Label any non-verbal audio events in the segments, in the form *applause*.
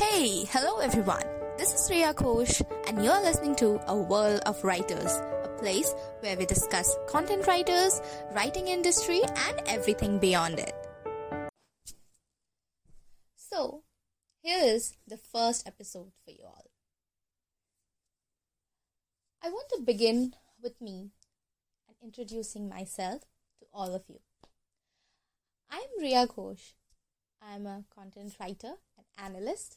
Hey, hello everyone. This is Riya Ghosh, and you're listening to A World of Writers, a place where we discuss content writers, writing industry, and everything beyond it. So, here is the first episode for you all. I want to begin with me and introducing myself to all of you. I'm Riya Ghosh. I'm a content writer and analyst,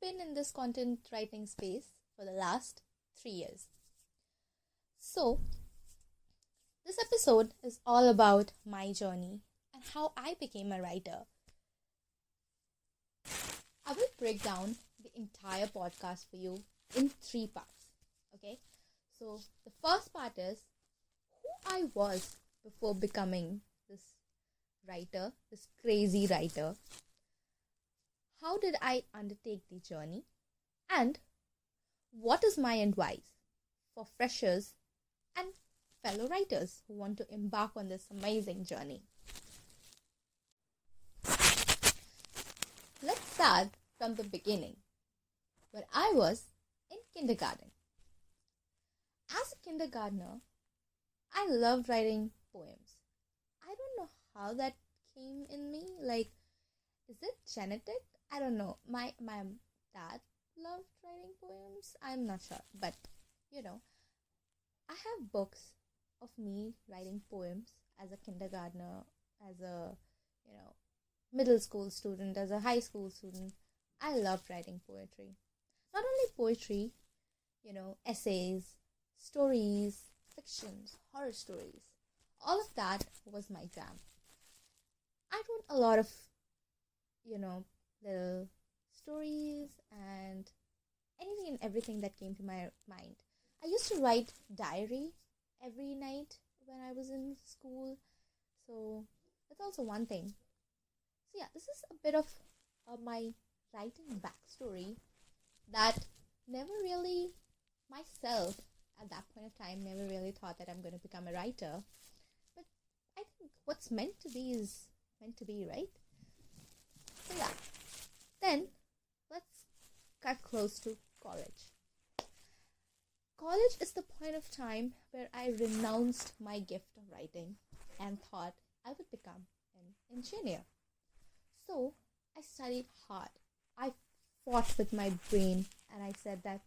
been in this content writing space for the last three years. So, this episode is all about my journey and how I became a writer. I will break down the entire podcast for you in three parts. Okay, so the first part is who I was before becoming this writer, this crazy writer. How did I undertake the journey? And what is my advice for freshers and fellow writers who want to embark on this amazing journey? Let's start from the beginning, where I was in kindergarten. As a kindergartner, I loved writing poems. I don't know how that came in me. Like, is it genetic? I don't know. My my dad loved writing poems. I'm not sure, but you know, I have books of me writing poems as a kindergartner, as a you know, middle school student, as a high school student. I loved writing poetry. Not only poetry, you know, essays, stories, fictions, horror stories. All of that was my jam. I wrote a lot of, you know, little stories and anything and everything that came to my mind. I used to write diary every night when I was in school. So that's also one thing. So yeah, this is a bit of uh, my writing backstory that never really myself at that point of time never really thought that I'm going to become a writer. But I think what's meant to be is meant to be, right? So yeah. Then let's cut close to college. College is the point of time where I renounced my gift of writing and thought I would become an engineer. So I studied hard. I fought with my brain and I said that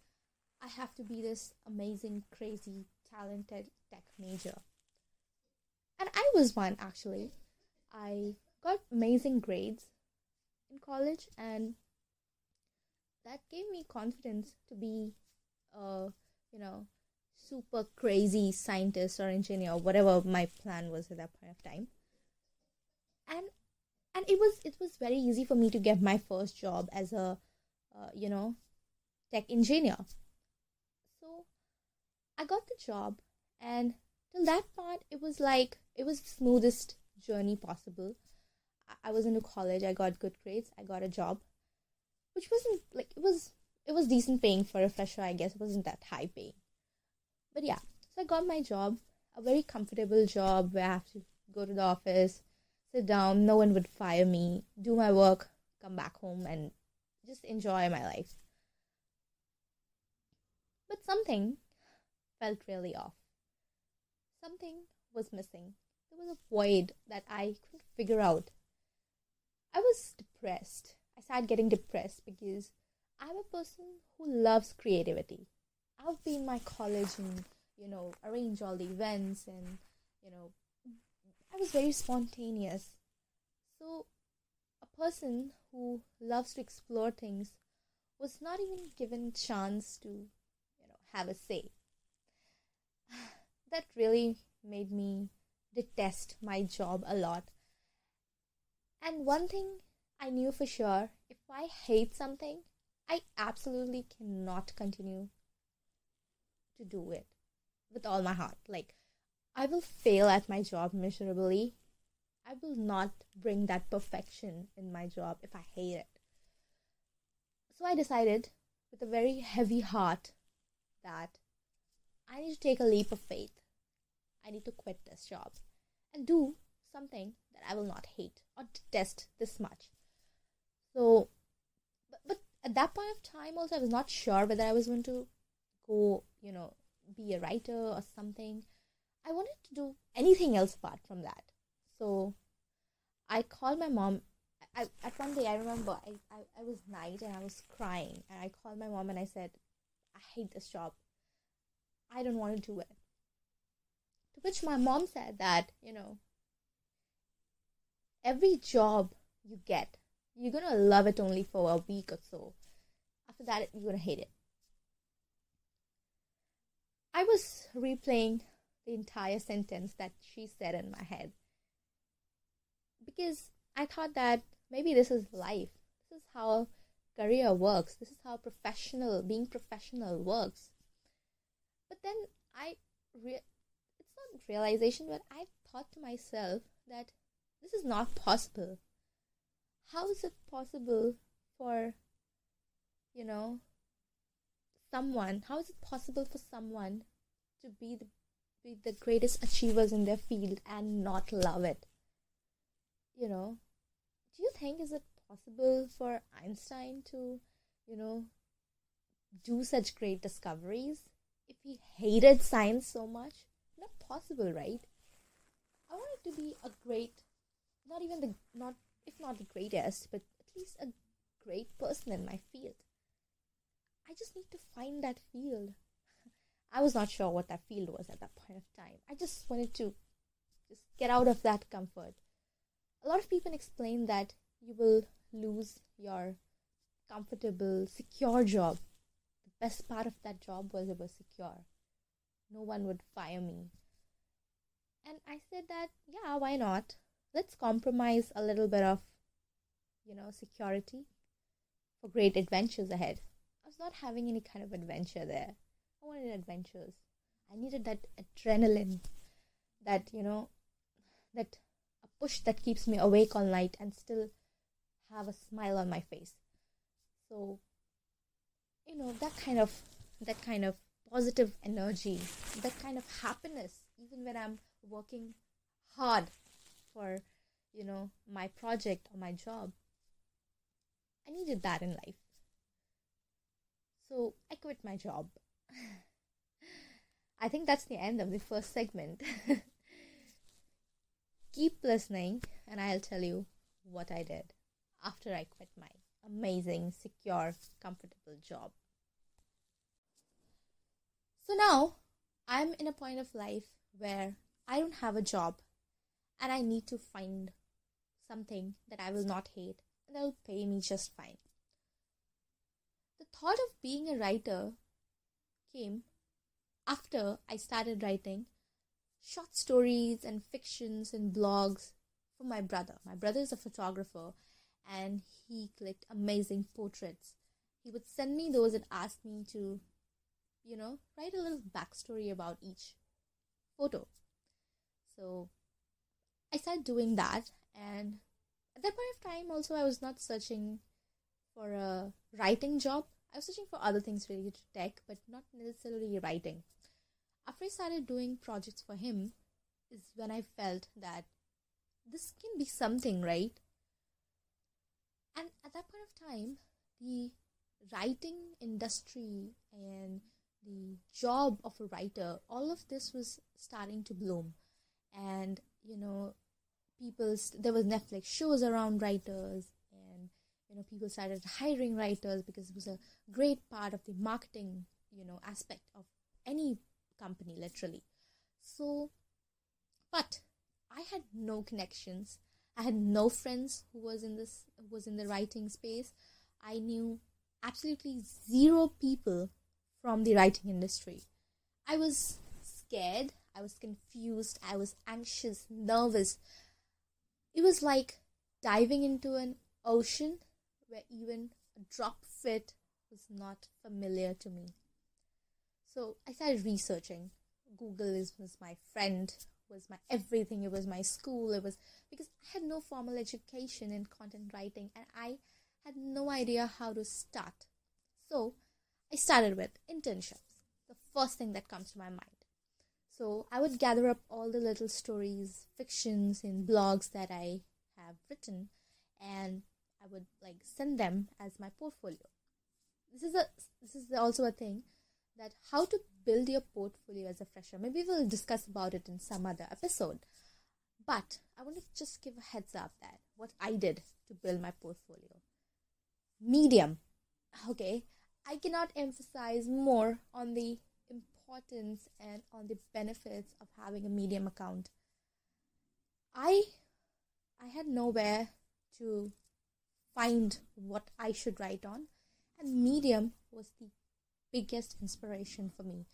I have to be this amazing, crazy, talented tech major. And I was one actually. I got amazing grades in college, and that gave me confidence to be a, you know, super crazy scientist or engineer, or whatever my plan was at that point of time. And and it was it was very easy for me to get my first job as a, uh, you know, tech engineer So I got the job, and till that part, it was like it was the smoothest journey possible. I was into college. I got good grades. I got a job, which wasn't like it was. It was decent paying for a fresher, I guess. It wasn't that high paying, but yeah. So I got my job, a very comfortable job where I have to go to the office, sit down. No one would fire me. Do my work, come back home, and just enjoy my life. But something felt really off. Something was missing. There was a void that I couldn't figure out. I was depressed. I started getting depressed because I'm a person who loves creativity. I've been my college and, you know, arrange all the events and, you know, I was very spontaneous. So, a person who loves to explore things was not even given chance to, you know, have a say *sighs* that really made me detest my job a lot. And one thing I knew for sure if I hate something, I absolutely cannot continue to do it with all my heart. Like, I will fail at my job miserably. I will not bring that perfection in my job if I hate it. So I decided with a very heavy heart that I need to take a leap of faith. I need to quit this job and do something that I will not hate or detest this much. So, but, but at that point of time, also, I was not sure whether I was going to go, you know, be a writer or something. I wanted to do anything else apart from that. So I called my mom. I, at one day, I remember I, I, I was night and I was crying. And I called my mom and I said, I hate this job. I don't want to do it. To which my mom said that, you know, every job you get, you're to love it only for a week or so. After that, you're to hate it. I was replaying the entire sentence that she said in my head because I thought that maybe this is life. This is how career works. This is how professional being professional works. But then I re- it's not realization, but I thought to myself that this is not possible. How is it possible for you know someone how is it possible for someone to be the be the greatest achievers in their field and not love it? You know do you think is it possible for einstein to you know do such great discoveries if he hated science so much? Not possible right? I wanted to be a great not even the not if not the greatest but at least a great person in my field i just need to find that field *laughs* i was not sure what that field was at that point of time i just wanted to just get out of that comfort a lot of people explain that you will lose your comfortable, secure job. The best part of that job was it was secure. No one would fire me. And I said that, yeah, why not? Let's compromise a little bit of, you know, security for great adventures ahead. I was not having any kind of adventure there. I wanted adventures. I needed that adrenaline, that, you know, that a push that keeps me awake all night and still have a smile on my face so you know that kind of that kind of positive energy that kind of happiness even when i'm working hard for you know my project or my job. I needed that in life. So i quit my job. *laughs* I think that's the end of the first segment. *laughs* Keep listening and I'll tell you what I did after I quit my amazing, secure, comfortable job. So now I'm in a point of life where I don't have a job and I need to find something that I will not hate and that will pay me just fine. The thought of being a writer came after I started writing short stories and fictions and blogs for my brother. My brother is a photographer and he clicked amazing portraits. He would send me those and ask me to, you know, write a little backstory about each photo. So I started doing that and at that point of time also I was not searching for a writing job. I was searching for other things related to tech, but not necessarily writing after I started doing projects for him, is when I felt that this can be something, right? And at that point of time, the writing industry and the job of a writer, all of this was starting to bloom. And, you know, people, there was Netflix shows around writers and, you know, people started hiring writers because it was a great part of the marketing, you know, aspect of any company literally. So but i had no connections. I had no friends who was in this who was in the writing space. I knew absolutely zero people from the writing industry. I was scared. I was confused. I was anxious nervous it was like diving into an ocean where even a drop fit was not familiar to me so I started researching. Google was my friend, was my everything. It was my school. It was because I had no formal education in content writing and I had no idea how to start. So I started with internships. The first thing that comes to my mind. So I would gather up all the little stories, fictions, and blogs that I have written, and I would like send them as my portfolio. this is a this is also a thing that how to build your portfolio as a fresher. Maybe we'll discuss about it in some other episode. But I want to just give a heads up that what I did to build my portfolio. Medium. Okay. I cannot emphasize more on the importance and on the benefits of having a medium account. I I had nowhere to find what I should write on and medium was the biggest inspiration for me.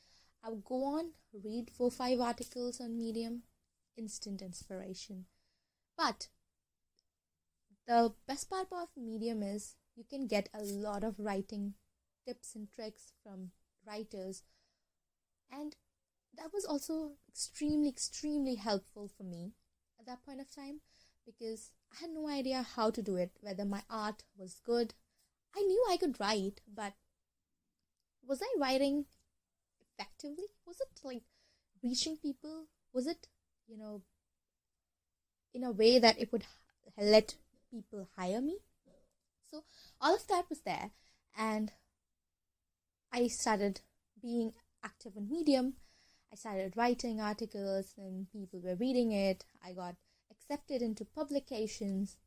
I would go on, read four five articles on medium, instant inspiration. But the best part of medium is you can get a lot of writing tips and tricks from writers and that was also extremely extremely helpful for me at that point of time because I had no idea how to do it, whether my art was good. I knew I could write, but was I writing effectively? Was it like reaching people? Was it, you know, in a way that it would let people hire me? So all of that was there, and I started being active on Medium. I started writing articles, and people were reading it. I got accepted into publications.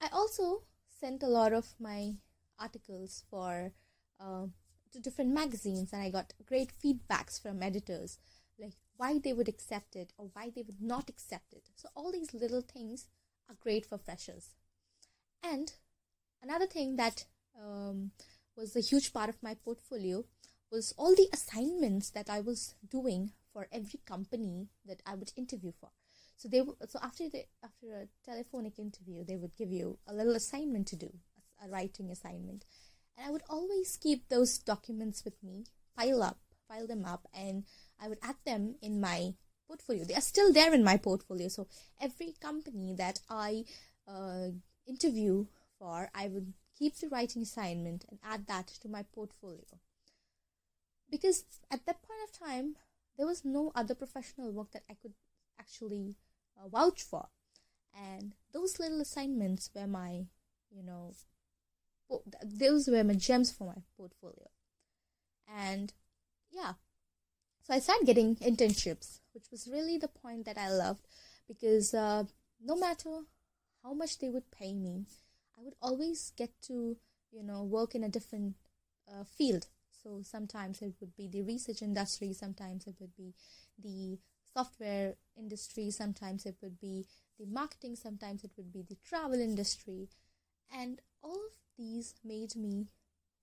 I also sent a lot of my articles for uh, to different magazines, and I got great feedbacks from editors, like why they would accept it or why they would not accept it. So all these little things are great for freshers. And another thing that um, was a huge part of my portfolio was all the assignments that I was doing for every company that I would interview for. So they so after the after a telephonic interview, they would give you a little assignment to do, a, a writing assignment, and I would always keep those documents with me, pile up, pile them up, and I would add them in my portfolio. They are still there in my portfolio. So every company that I uh, interview for, I would keep the writing assignment and add that to my portfolio. Because at that point of time, there was no other professional work that I could actually uh, vouch for. And those little assignments were my, you know, those were my gems for my portfolio. And yeah, so I started getting internships, which was really the point that I loved because uh, no matter how much they would pay me, I would always get to, you know, work in a different uh, field. So sometimes it would be the research industry, sometimes it would be the software industry, sometimes it would be the marketing, sometimes it would be the travel industry. And all of these made me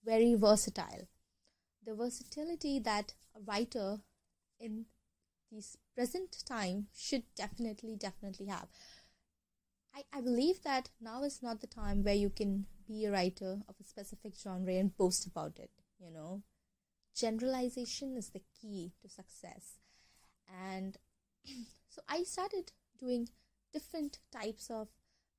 very versatile. The versatility that a writer in this present time should definitely, definitely have. I, I believe that now is not the time where you can be a writer of a specific genre and boast about it, you know. Generalization is the key to success and *clears throat* so I started doing different types of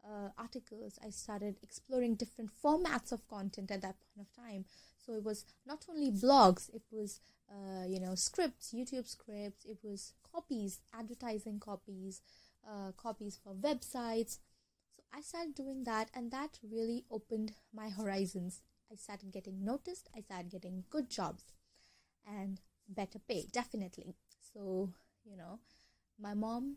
uh, articles. I started exploring different formats of content at that point of time. So it was not only blogs, it was uh, you know scripts, YouTube scripts, it was copies, advertising copies, uh, copies for websites. So I started doing that, and that really opened my horizons. I started getting noticed. I started getting good jobs, and better pay, definitely. So you know, my mom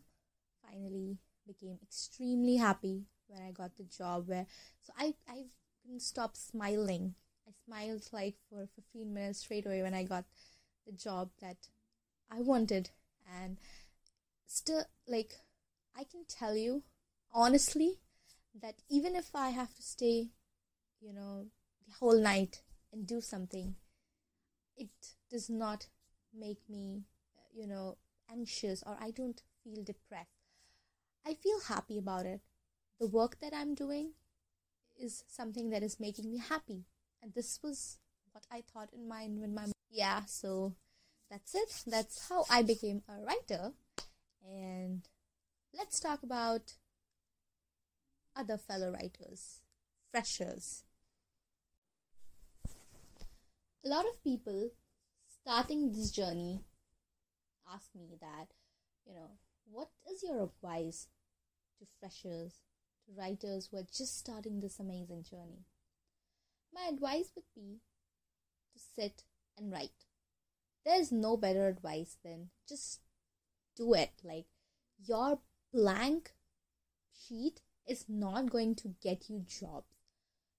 finally became extremely happy when I got the job where so I I couldn't stop smiling. I smiled like for 15 minutes straight away when I got the job that I wanted and still like I can tell you honestly that even if I have to stay, you know, the whole night and do something, it does not make me, you know, anxious or I don't feel depressed. I feel happy about it. The work that I'm doing is something that is making me happy. And this was what I thought in mind when my yeah, so that's it. That's how I became a writer. And let's talk about other fellow writers, freshers. A lot of people starting this journey ask me that, you know, what is your advice to freshers, to writers who are just starting this amazing journey? my advice would be to sit and write. There's no better advice than just do it. Like your blank sheet is not going to get you jobs.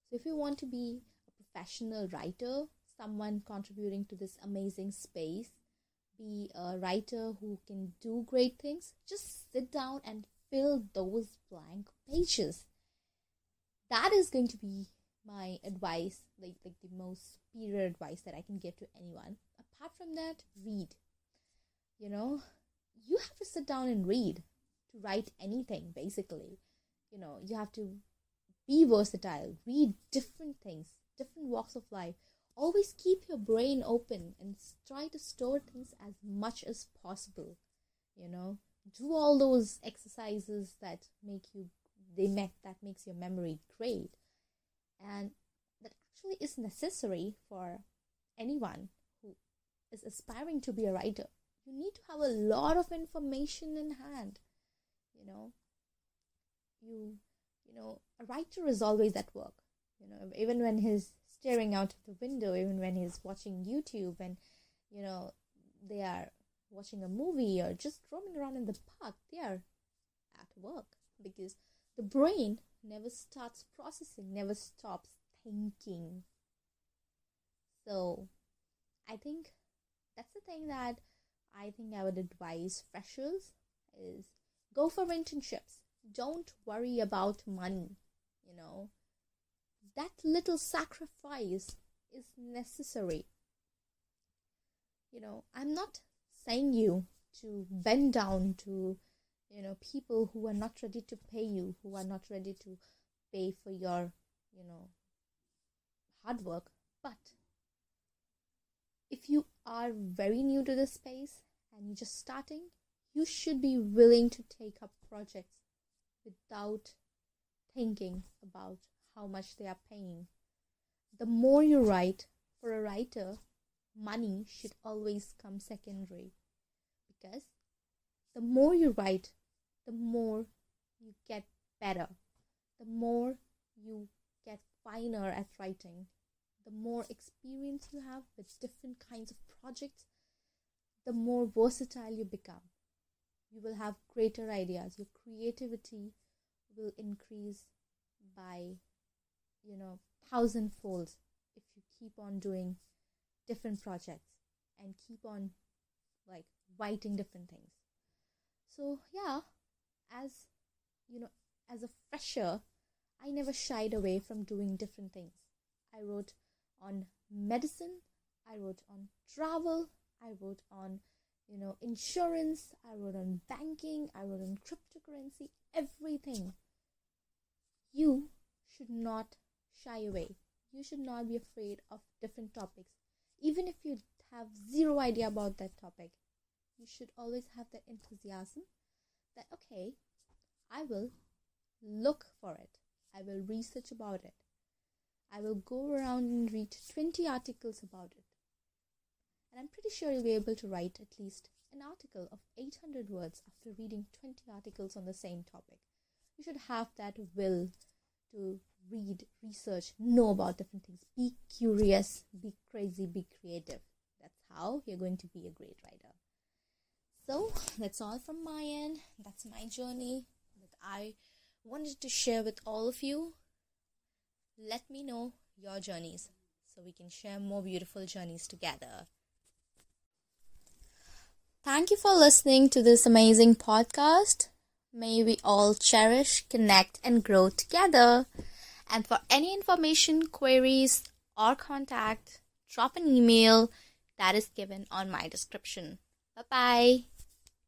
So if you want to be a professional writer, someone contributing to this amazing space, be a writer who can do great things, just sit down and fill those blank pages. That is going to be my advice, like like the most superior advice that I can give to anyone. Apart from that, read. You know, you have to sit down and read to write anything basically. You know, you have to be versatile, read different things, different walks of life. Always keep your brain open and try to store things as much as possible. You know, do all those exercises that make you they make that makes your memory great. And that actually is necessary for anyone who is aspiring to be a writer. You need to have a lot of information in hand you know? You you know a writer is always at work you know? Even when he's staring out of the window even when he's watching youtube and you know they are watching a movie or just roaming around in the park. They are at work because the brain never starts processing never stops thinking. So i think that's the thing that i think i would advise freshers is go for internships. Don't worry about money you know that little sacrifice is necessary. You know i'm not saying you to bend down to you know people who are not ready to pay you who are not ready to pay for your you know hard work. But if you are very new to this space and you're just starting you should be willing to take up projects without thinking about how much they are paying. The more you write, for a writer, money should always come secondary. Because the more you write, the more you get better, the more you get finer at writing, the more experience you have with different kinds of projects, the more versatile you become. You will have greater ideas. Your creativity will increase by you know thousand folds if you keep on doing different projects and keep on like writing different things so yeah as you know as a fresher i never shied away from doing different things i wrote on medicine i wrote on travel i wrote on you know, insurance, I wrote on banking, I wrote on cryptocurrency, everything. You should not shy away. You should not be afraid of different topics. Even if you have zero idea about that topic, you should always have that enthusiasm that, okay, I will look for it, I will research about it, I will go around and read 20 articles about it and I'm pretty sure you'll be able to write at least an article of 800 words after reading 20 articles on the same topic. You should have that will to read, research, know about different things. Be curious, be crazy, be creative. That's how you're going to be a great writer. So, that's all from my end. That's my journey that I wanted to share with all of you. Let me know your journeys so we can share more beautiful journeys together. Thank you for listening to this amazing podcast. May we all cherish, connect, and grow together. And for any information, queries, or contact, drop an email that is given on my description. Bye bye.